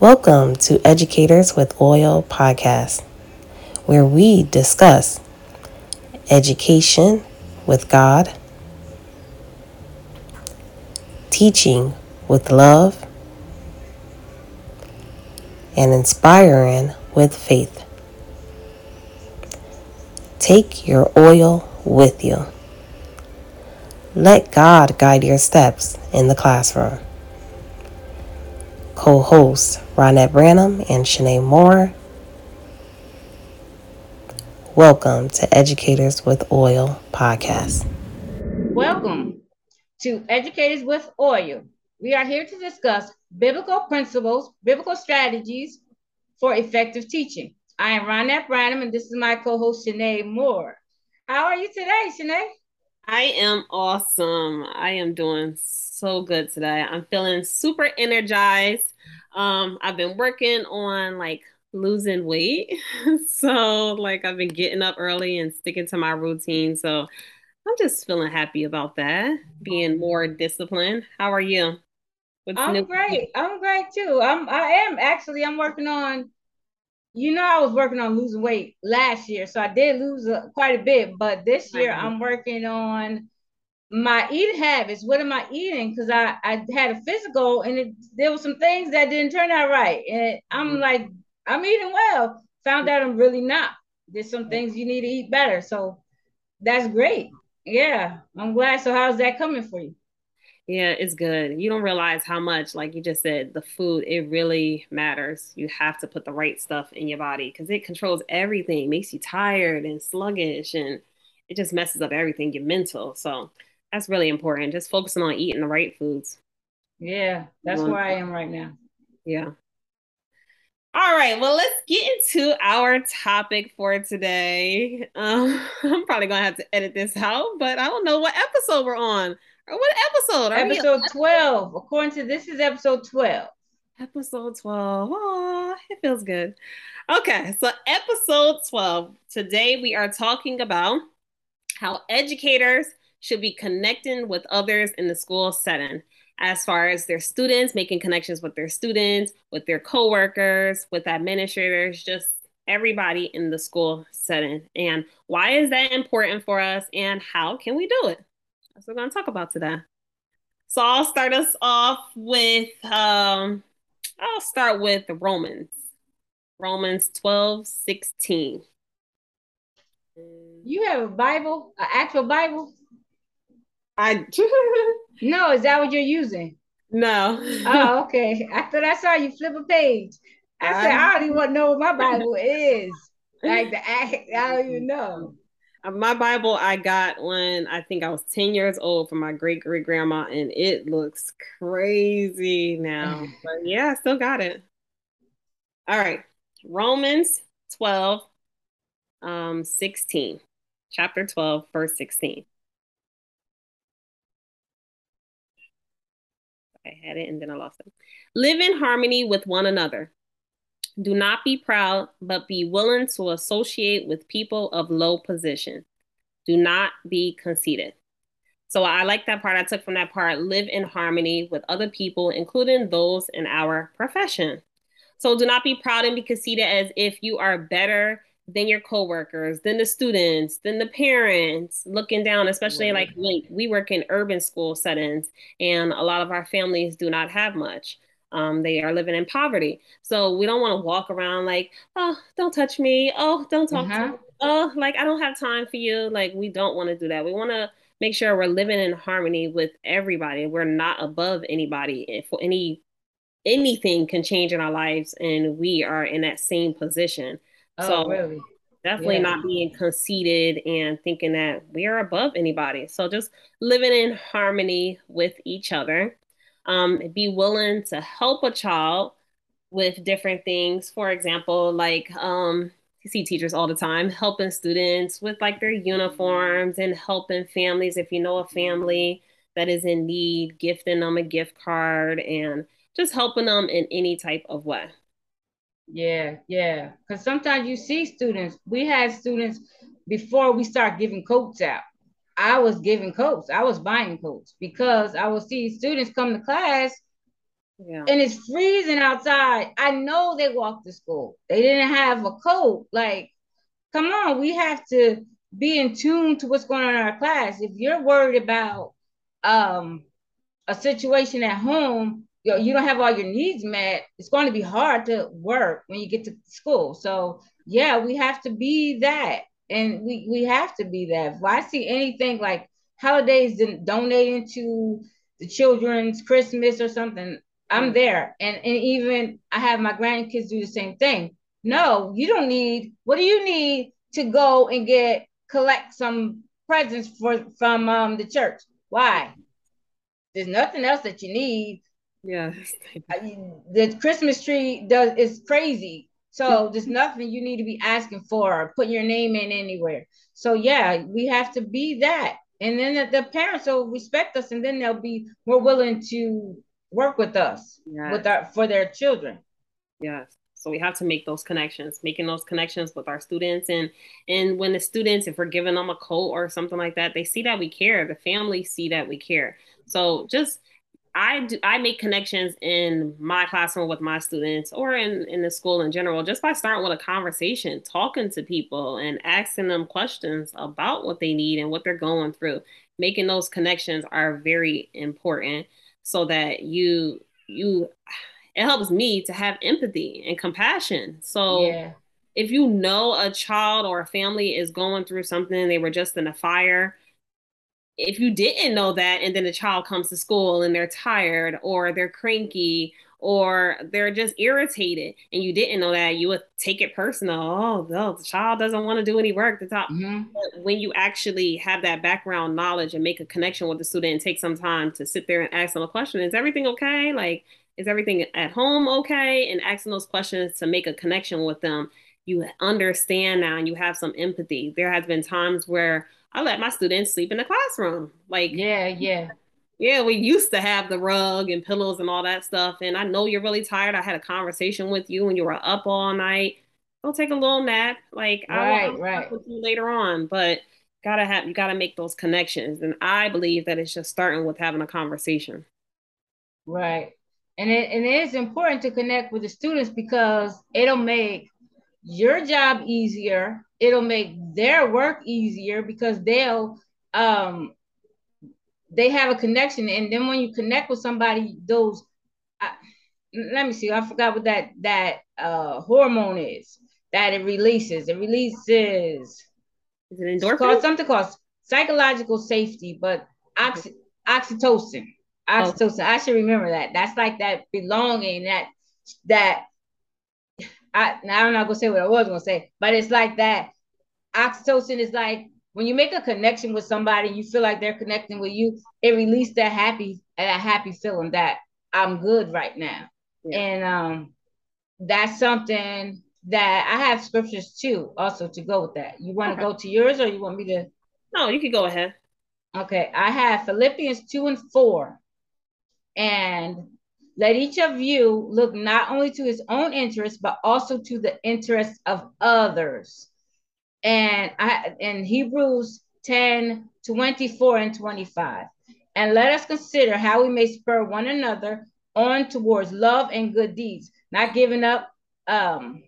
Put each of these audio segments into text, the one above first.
Welcome to Educators with Oil podcast, where we discuss education with God, teaching with love, and inspiring with faith. Take your oil with you. Let God guide your steps in the classroom. Co hosts Ronnette Branham and Chenae Moore. Welcome to Educators with Oil podcast. Welcome to Educators with Oil. We are here to discuss biblical principles, biblical strategies for effective teaching. I am Ronnette Branham, and this is my co host, Chenae Moore. How are you today, Chenae? I am awesome. I am doing so good today. I'm feeling super energized. Um, I've been working on like losing weight. so like I've been getting up early and sticking to my routine. So I'm just feeling happy about that, being more disciplined. How are you? What's I'm new? great. I'm great too. I'm I am actually I'm working on you know, I was working on losing weight last year, so I did lose a, quite a bit. But this year, I'm working on my eating habits. What am I eating? Because I I had a physical, and it, there were some things that didn't turn out right, and I'm mm-hmm. like, I'm eating well. Found out I'm really not. There's some things you need to eat better. So that's great. Yeah, I'm glad. So how's that coming for you? Yeah, it's good. You don't realize how much, like you just said, the food, it really matters. You have to put the right stuff in your body because it controls everything, makes you tired and sluggish, and it just messes up everything, your mental. So that's really important. Just focusing on eating the right foods. Yeah, that's where I am right now. Yeah. All right, well, let's get into our topic for today. Um, I'm probably gonna have to edit this out, but I don't know what episode we're on. What episode? episode 12. According to this is episode 12. Episode 12. Oh, it feels good. Okay, so episode 12. Today we are talking about how educators should be connecting with others in the school setting as far as their students, making connections with their students, with their coworkers, with administrators, just everybody in the school setting. And why is that important for us and how can we do it? That's what we're going to talk about today. So I'll start us off with, um, I'll start with the Romans. Romans 12, 16. You have a Bible, an actual Bible? I No, is that what you're using? No. oh, okay. After I saw you flip a page, I, I said, I don't even want to know what my Bible is. Like the act, I don't even know. Uh, my Bible I got when I think I was 10 years old from my great great grandma, and it looks crazy now. but yeah, I still got it. All right. Romans 12, um, 16. Chapter 12, verse 16. I had it and then I lost it. Live in harmony with one another. Do not be proud, but be willing to associate with people of low position. Do not be conceited. So I like that part. I took from that part live in harmony with other people, including those in our profession. So do not be proud and be conceited as if you are better than your coworkers, than the students, than the parents, looking down, especially right. like we work in urban school settings and a lot of our families do not have much. Um, they are living in poverty. So we don't want to walk around like, oh, don't touch me. Oh, don't talk to me. Oh, like I don't have time for you. Like we don't want to do that. We want to make sure we're living in harmony with everybody. We're not above anybody. If any anything can change in our lives and we are in that same position. Oh, so really? definitely yeah. not being conceited and thinking that we are above anybody. So just living in harmony with each other. Um, be willing to help a child with different things. For example, like um, you see teachers all the time helping students with like their uniforms and helping families. If you know a family that is in need, gifting them a gift card and just helping them in any type of way. Yeah, yeah. Because sometimes you see students, we had students before we start giving coats out. I was giving coats, I was buying coats because I would see students come to class Yeah. And it's freezing outside. I know they walked to school. They didn't have a coat. Like, come on, we have to be in tune to what's going on in our class. If you're worried about um a situation at home, you, know, you don't have all your needs met, it's going to be hard to work when you get to school. So yeah, we have to be that. And we, we have to be that. If I see anything like holidays donating to the children's Christmas or something, I'm there. And, and even I have my grandkids do the same thing. No, you don't need, what do you need to go and get, collect some presents for from um, the church? Why? There's nothing else that you need. Yeah. the Christmas tree does is crazy. So there's nothing you need to be asking for or putting your name in anywhere. So yeah, we have to be that. And then the, the parents will respect us and then they'll be more willing to work with us yes. with our for their children. Yes. So we have to make those connections, making those connections with our students, and and when the students, if we're giving them a coat or something like that, they see that we care. The family see that we care. So just I do I make connections in my classroom with my students or in in the school in general just by starting with a conversation, talking to people and asking them questions about what they need and what they're going through. Making those connections are very important so that you you it helps me to have empathy and compassion. So yeah. if you know a child or a family is going through something, they were just in a fire, if you didn't know that and then the child comes to school and they're tired or they're cranky or they're just irritated and you didn't know that you would take it personal oh no the child doesn't want to do any work. The top mm-hmm. when you actually have that background knowledge and make a connection with the student and take some time to sit there and ask them a question is everything okay? Like is everything at home okay? And asking those questions to make a connection with them. You understand now and you have some empathy. There has been times where I let my students sleep in the classroom. Like, yeah, yeah. Yeah, we used to have the rug and pillows and all that stuff. And I know you're really tired. I had a conversation with you when you were up all night. Go take a little nap. Like right, I'll, I'll right. with you later on. But gotta have you gotta make those connections. And I believe that it's just starting with having a conversation. Right. And it and it is important to connect with the students because it'll make your job easier. It'll make their work easier because they'll um they have a connection. And then when you connect with somebody, those I, let me see, I forgot what that that uh hormone is that it releases. It releases is it endorphin? Called something called psychological safety, but oxy, oxytocin. Oxytocin. Oh. I should remember that. That's like that belonging, that that I I'm not gonna say what I was gonna say, but it's like that. Oxytocin is like when you make a connection with somebody, you feel like they're connecting with you. It releases that happy, that happy feeling that I'm good right now, yeah. and um, that's something that I have scriptures too, also to go with that. You want to okay. go to yours, or you want me to? No, you can go ahead. Okay, I have Philippians two and four, and let each of you look not only to his own interests, but also to the interests of others. And I in Hebrews 10, 24 and 25. And let us consider how we may spur one another on towards love and good deeds, not giving up um,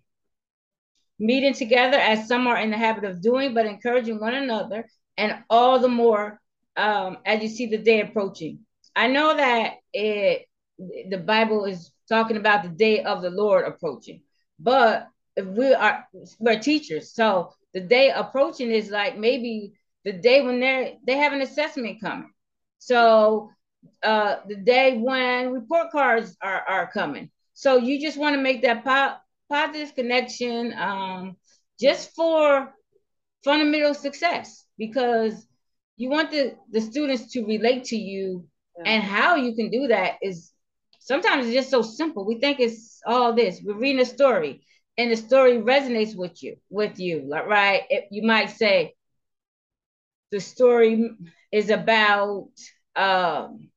meeting together as some are in the habit of doing, but encouraging one another, and all the more um, as you see the day approaching. I know that it the Bible is talking about the day of the Lord approaching. But if we are we're teachers, so the day approaching is like maybe the day when they're they have an assessment coming. So uh the day when report cards are, are coming. So you just want to make that po- positive connection um just for fundamental success because you want the, the students to relate to you yeah. and how you can do that is sometimes it's just so simple. We think it's all this. We're reading a story and the story resonates with you, with you, right? It, you might say the story is about um,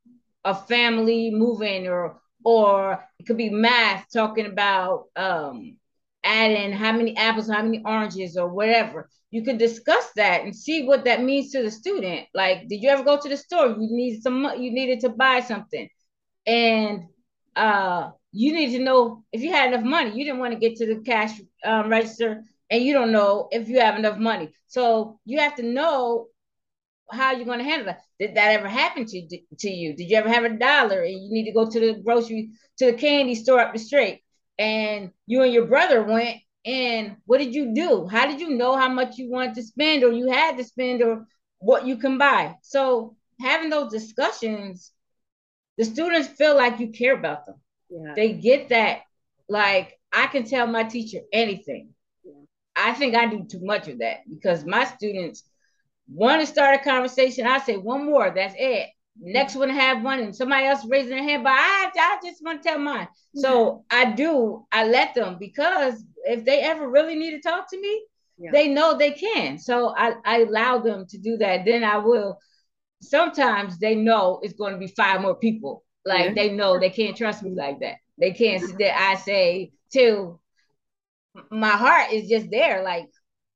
a family moving or or it could be math talking about um, adding how many apples, how many oranges, or whatever. You could discuss that and see what that means to the student. Like, did you ever go to the store? You needed some, you needed to buy something, and uh, you need to know if you had enough money. You didn't want to get to the cash um, register and you don't know if you have enough money. So you have to know how you're going to handle that. Did that ever happen to, to you? Did you ever have a dollar and you need to go to the grocery, to the candy store up the street and you and your brother went and what did you do? How did you know how much you wanted to spend or you had to spend or what you can buy? So having those discussions, the students feel like you care about them. Yeah. They get that, like, I can tell my teacher anything. Yeah. I think I do too much of that because my students want to start a conversation. I say one more, that's it. Next one to have one, and somebody else raising their hand, but I, I just want to tell mine. So I do, I let them because if they ever really need to talk to me, they know they can. So I, I allow them to do that. Then I will. Sometimes they know it's going to be five more people. Like yeah. they know they can't trust me like that. They can't sit that I say till my heart is just there. Like,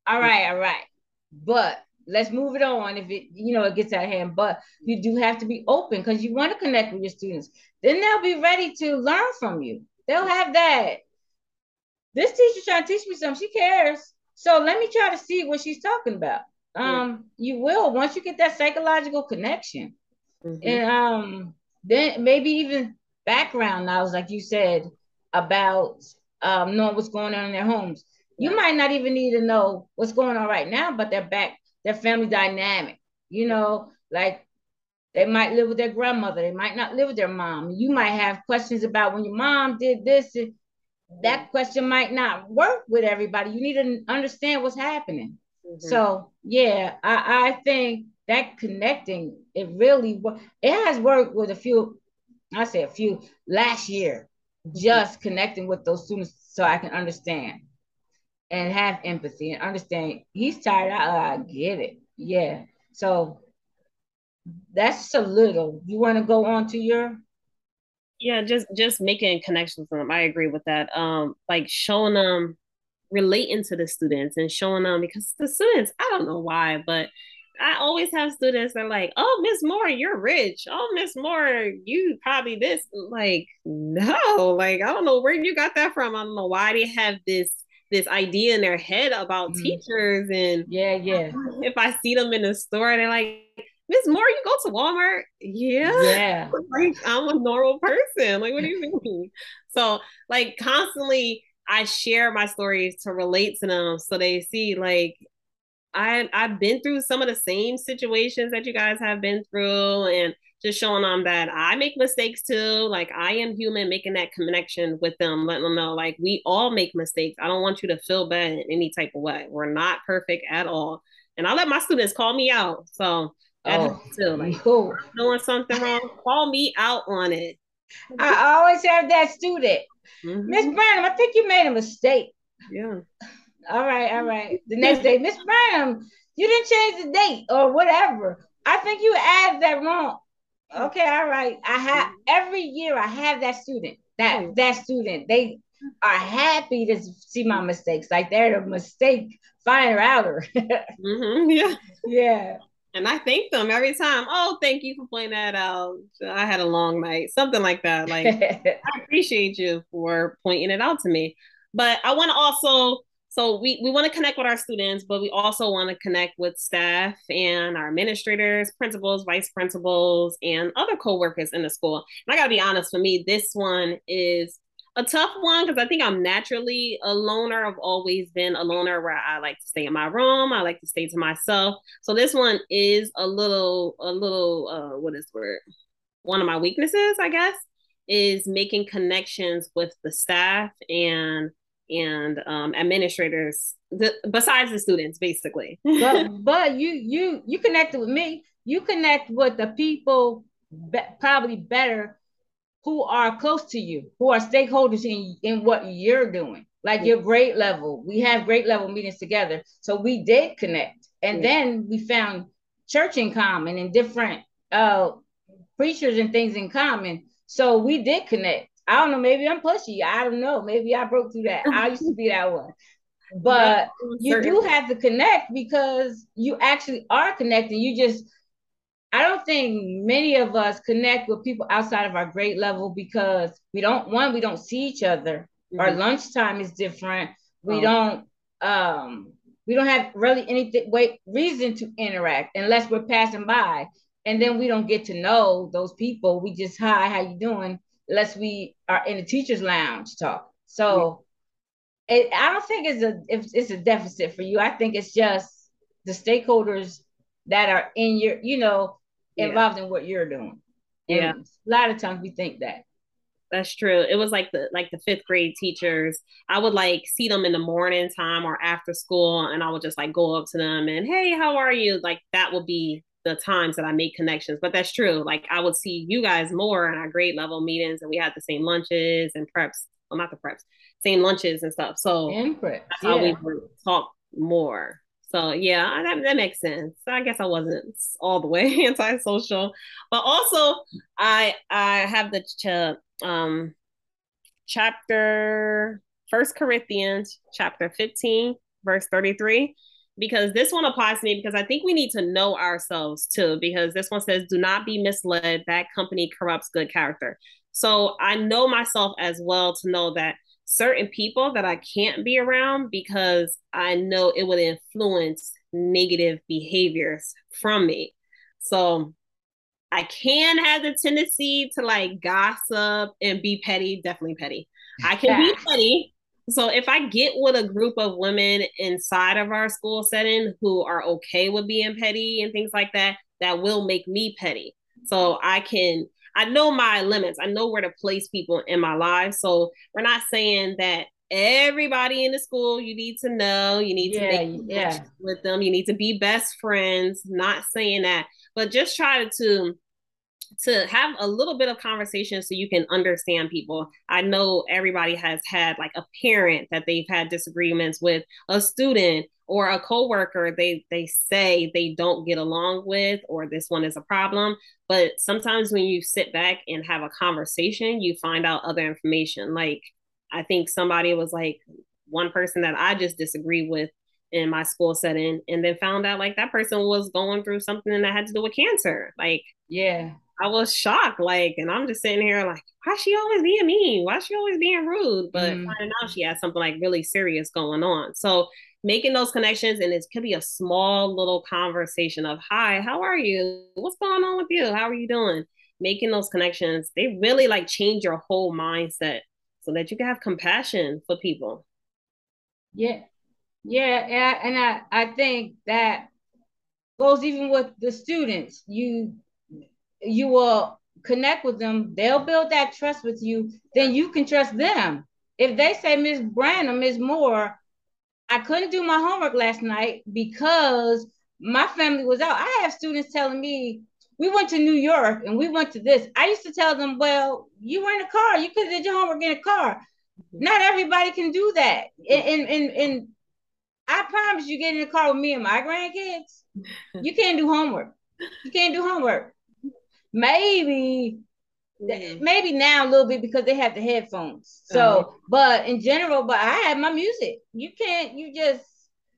all right, all right, but let's move it on if it you know it gets out of hand but you do have to be open because you want to connect with your students then they'll be ready to learn from you they'll have that this teacher's trying to teach me something she cares so let me try to see what she's talking about um yeah. you will once you get that psychological connection mm-hmm. and um then maybe even background knowledge like you said about um knowing what's going on in their homes you might not even need to know what's going on right now, but their back their family dynamic. You know, like they might live with their grandmother, they might not live with their mom. You might have questions about when your mom did this. That question might not work with everybody. You need to understand what's happening. Mm-hmm. So yeah, I, I think that connecting it really it has worked with a few. I say a few last year, mm-hmm. just connecting with those students so I can understand and have empathy and understand he's tired. I, I get it. Yeah. So that's a little. You want to go on to your yeah, just just making connections with them. I agree with that. Um, like showing them relating to the students and showing them because the students, I don't know why, but I always have students that are like, oh, Miss Moore, you're rich. Oh, Miss Moore, you probably this. Like, no, like, I don't know where you got that from. I don't know why they have this this idea in their head about mm teachers and yeah yeah if i see them in the store they're like miss moore you go to walmart yeah yeah like i'm a normal person like what do you mean so like constantly i share my stories to relate to them so they see like I I've been through some of the same situations that you guys have been through and just showing them that I make mistakes too. Like I am human, making that connection with them, letting them know like we all make mistakes. I don't want you to feel bad in any type of way. We're not perfect at all. And I let my students call me out. So that oh, too. Like cool. doing something wrong, call me out on it. I always have that student. Mm-hmm. Miss mm-hmm. Brown, I think you made a mistake. Yeah. All right, all right. The next day, Miss Brown, you didn't change the date or whatever. I think you added that wrong. Okay, all right. I have every year I have that student. That mm. that student. They are happy to see my mistakes. Like they're a mistake finder outer. mm-hmm, yeah. Yeah. And I thank them every time. Oh, thank you for pointing that out. I had a long night, something like that. Like I appreciate you for pointing it out to me. But I want to also so we, we want to connect with our students, but we also want to connect with staff and our administrators, principals, vice principals, and other co-workers in the school. And I gotta be honest, for me, this one is a tough one because I think I'm naturally a loner. I've always been a loner where I like to stay in my room. I like to stay to myself. So this one is a little, a little, uh, what is the word? One of my weaknesses, I guess, is making connections with the staff and and um, administrators the, besides the students basically but but you you you connected with me you connect with the people be, probably better who are close to you who are stakeholders in in what you're doing like your grade level we have grade level meetings together so we did connect and yeah. then we found church in common and different uh preachers and things in common so we did connect I don't know, maybe I'm pushy. I don't know. Maybe I broke through that. I used to be that one. But you do have to connect because you actually are connecting. You just I don't think many of us connect with people outside of our grade level because we don't one we don't see each other. Mm-hmm. Our lunchtime is different. We oh. don't um we don't have really anything wait reason to interact unless we're passing by and then we don't get to know those people we just hi how you doing unless we are in the teachers lounge talk so yeah. it, i don't think it's a it's a deficit for you i think it's just the stakeholders that are in your you know involved yeah. in what you're doing and yeah a lot of times we think that that's true. It was like the like the fifth grade teachers. I would like see them in the morning time or after school, and I would just like go up to them and hey, how are you? Like that would be the times that I make connections. But that's true. Like I would see you guys more in our grade level meetings, and we had the same lunches and preps. Well, not the preps, same lunches and stuff. So and prep. that's yeah. we would talk more. So yeah, that, that makes sense. I guess I wasn't all the way antisocial, but also I I have the ch- um chapter First Corinthians chapter 15 verse 33 because this one applies to me because I think we need to know ourselves too because this one says do not be misled that company corrupts good character. So I know myself as well to know that certain people that I can't be around because I know it would influence negative behaviors from me. So I can have the tendency to like gossip and be petty, definitely petty. I can be petty. So if I get with a group of women inside of our school setting who are okay with being petty and things like that, that will make me petty. So I can I know my limits. I know where to place people in my life. So we're not saying that everybody in the school you need to know, you need yeah, to make yeah. with them, you need to be best friends. Not saying that, but just try to to have a little bit of conversation so you can understand people. I know everybody has had like a parent that they've had disagreements with, a student or a coworker they they say they don't get along with or this one is a problem, but sometimes when you sit back and have a conversation, you find out other information. Like I think somebody was like one person that I just disagree with in my school setting and then found out like that person was going through something that had to do with cancer. Like yeah I was shocked, like, and I'm just sitting here like, why she always being mean? Why she always being rude? But mm. finding out she had something like really serious going on. So making those connections, and it could be a small little conversation of, hi, how are you? What's going on with you? How are you doing? Making those connections, they really like change your whole mindset so that you can have compassion for people. Yeah. Yeah. Yeah. And I, I think that goes even with the students. You you will connect with them, they'll build that trust with you, then you can trust them. If they say, Miss Brand or Miss Moore, I couldn't do my homework last night because my family was out. I have students telling me, we went to New York and we went to this. I used to tell them, well, you were in a car. You could have did your homework in a car. Mm-hmm. Not everybody can do that. And, and, and I promise you get in the car with me and my grandkids, you can't do homework. You can't do homework maybe mm-hmm. maybe now a little bit because they have the headphones. So, uh-huh. but in general, but I have my music. You can't, you just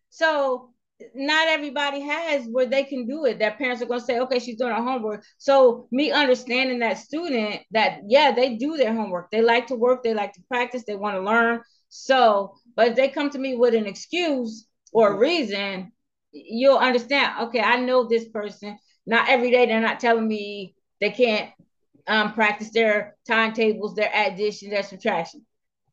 so not everybody has where they can do it. Their parents are gonna say, okay, she's doing her homework. So me understanding that student that yeah, they do their homework. They like to work, they like to practice, they want to learn. So, but if they come to me with an excuse or a reason, you'll understand, okay, I know this person. Not every day they're not telling me they can't um, practice their timetables, their addition, their subtraction.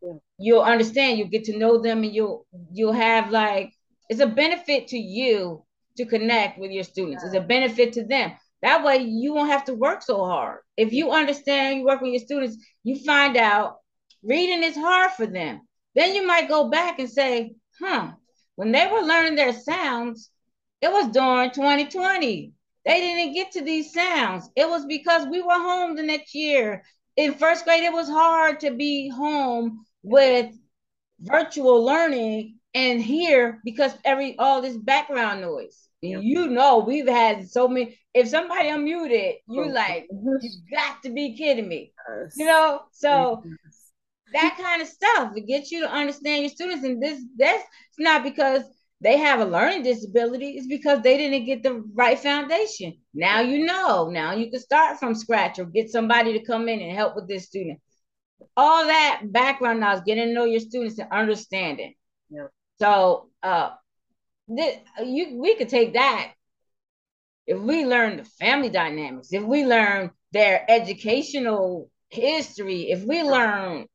Yeah. You'll understand. You'll get to know them, and you'll you'll have like it's a benefit to you to connect with your students. It's a benefit to them. That way, you won't have to work so hard. If you understand, you work with your students, you find out reading is hard for them. Then you might go back and say, "Huh." When they were learning their sounds, it was during 2020. They didn't get to these sounds. It was because we were home the next year. In first grade, it was hard to be home with virtual learning and here because every all this background noise. Yep. You know, we've had so many. If somebody unmuted, you oh. like, you got to be kidding me. Yes. You know, so yes. that kind of stuff it gets you to understand your students. And this that's not because they have a learning disability is because they didn't get the right foundation. Now you know. Now you can start from scratch or get somebody to come in and help with this student. All that background knowledge, getting to know your students and understanding. Yeah. So uh this, you we could take that if we learn the family dynamics, if we learn their educational history, if we learn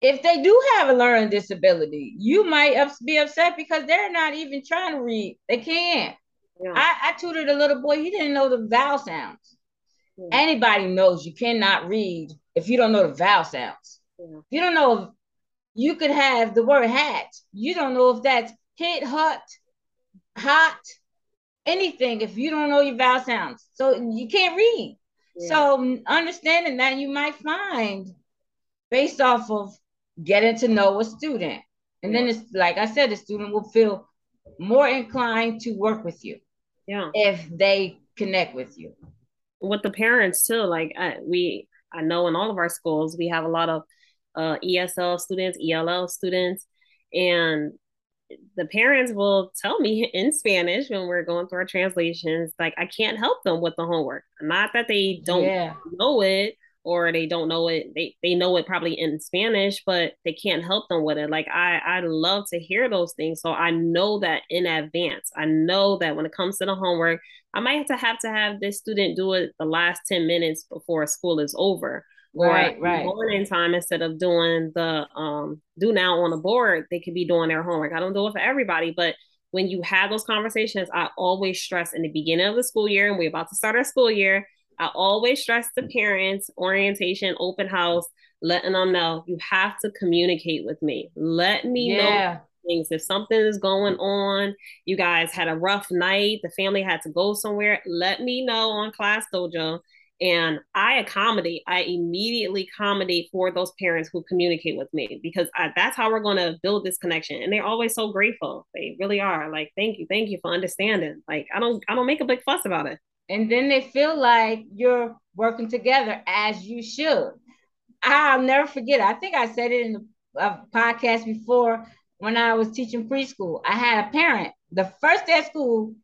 if they do have a learning disability, you might be upset because they're not even trying to read. They can't. Yeah. I, I tutored a little boy, he didn't know the vowel sounds. Yeah. Anybody knows you cannot read if you don't know the vowel sounds. Yeah. You don't know if you could have the word hat. You don't know if that's hit, hut, hot, anything if you don't know your vowel sounds. So you can't read. So understanding that you might find based off of getting to know a student. And then it's like I said, the student will feel more inclined to work with you. Yeah. If they connect with you. With the parents too, like I, we, I know in all of our schools we have a lot of uh, ESL students, ELL students, and the parents will tell me in Spanish when we're going through our translations, like I can't help them with the homework. Not that they don't yeah. know it, or they don't know it they they know it probably in spanish but they can't help them with it. Like i i love to hear those things. So i know that in advance. I know that when it comes to the homework i might have to have to have this student do it the last 10 minutes before school is over. Right or right morning time instead of doing the um do now on the board they could be doing their homework. I don't do it for everybody but when you have those conversations i always stress in the beginning of the school year and we're about to start our school year I always stress the parents, orientation, open house, letting them know you have to communicate with me. Let me yeah. know things. If something is going on, you guys had a rough night, the family had to go somewhere, let me know on Class Dojo. And I accommodate, I immediately accommodate for those parents who communicate with me because I, that's how we're going to build this connection. And they're always so grateful. They really are. Like, thank you, thank you for understanding. Like, I don't, I don't make a big fuss about it and then they feel like you're working together as you should. I'll never forget. I think I said it in a uh, podcast before when I was teaching preschool. I had a parent the first day of school.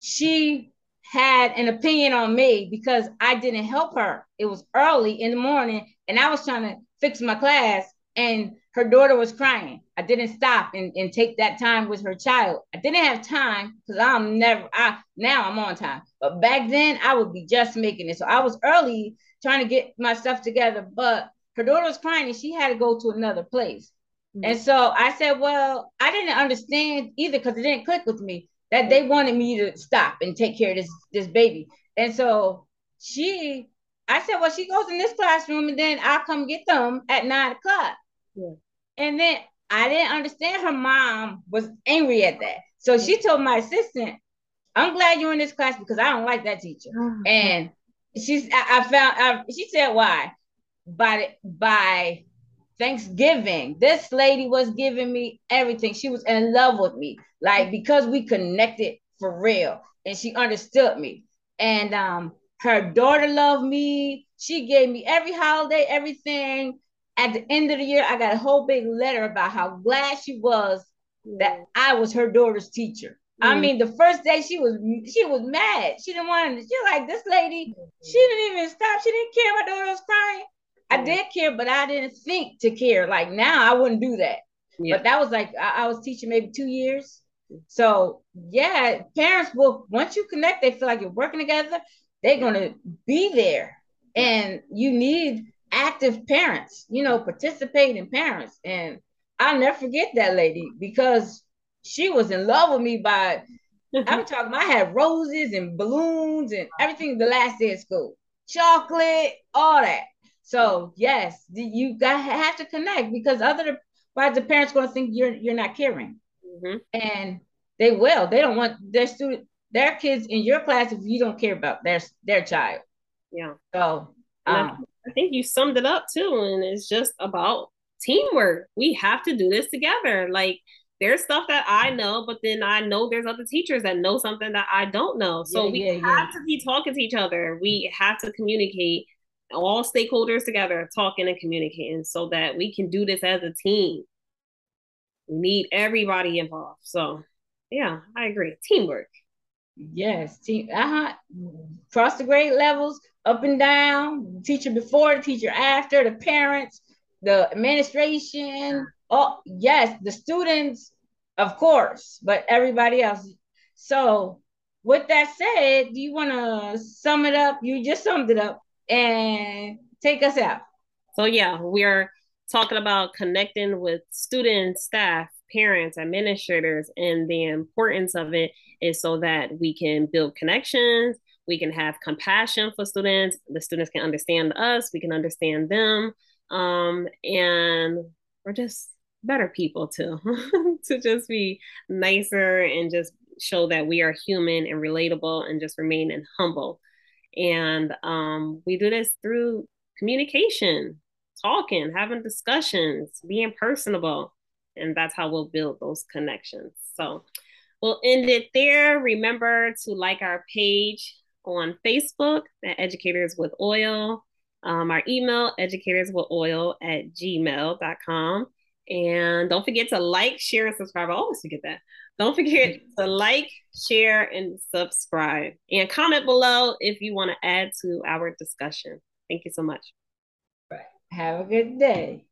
She had an opinion on me because I didn't help her. It was early in the morning, and I was trying to fix my class, and her daughter was crying. I didn't stop and, and take that time with her child. I didn't have time because I'm never I now I'm on time. But back then I would be just making it. So I was early trying to get my stuff together, but her daughter was crying and she had to go to another place. Mm-hmm. And so I said, Well, I didn't understand either because it didn't click with me that they wanted me to stop and take care of this this baby. And so she I said, Well, she goes in this classroom and then I'll come get them at nine o'clock. Yeah. And then I didn't understand her mom was angry at that. So she told my assistant, I'm glad you're in this class because I don't like that teacher. And she's I, I found I, she said why? By by Thanksgiving, this lady was giving me everything. She was in love with me, like because we connected for real, and she understood me. And um, her daughter loved me. She gave me every holiday, everything at the end of the year, I got a whole big letter about how glad she was that mm. I was her daughter's teacher. Mm. I mean, the first day she was she was mad. She didn't want to. She was like this lady. She didn't even stop. She didn't care. My daughter was crying. I mm. did care, but I didn't think to care. Like now, I wouldn't do that. Yeah. But that was like I, I was teaching maybe two years. Mm. So yeah, parents will once you connect, they feel like you're working together. They're gonna be there, and you need active parents, you know, participating parents. And I'll never forget that lady because she was in love with me by I'm talking, I had roses and balloons and everything the last day of school, chocolate, all that. So yes, you got have to connect because other the parents going to think you're you're not caring, mm-hmm. and they will. They don't want their student, their kids in your class if you don't care about their their child. Yeah. So um, I think you summed it up too. And it's just about teamwork. We have to do this together. Like there's stuff that I mm. know, but then I know there's other teachers that know something that I don't know. So yeah, we yeah, have yeah. to be talking to each other. We have to communicate all stakeholders together, talking and communicating so that we can do this as a team. we need everybody involved. So yeah, I agree. Teamwork. Yes. Uh-huh. Across the grade levels, up and down, teacher before, the teacher after, the parents, the administration. Oh, yes, the students, of course, but everybody else. So, with that said, do you want to sum it up? You just summed it up and take us out. So, yeah, we are talking about connecting with students, staff, parents, administrators, and the importance of it is so that we can build connections, we can have compassion for students, the students can understand us, we can understand them, um, and we're just better people too, to just be nicer and just show that we are human and relatable and just remain and humble. And um, we do this through communication, talking, having discussions, being personable. And that's how we'll build those connections. So we'll end it there. Remember to like our page on Facebook at Educators with Oil. Um, our email, educatorswithoil at gmail.com. And don't forget to like, share, and subscribe. I always forget that. Don't forget to like, share, and subscribe. And comment below if you want to add to our discussion. Thank you so much. Have a good day.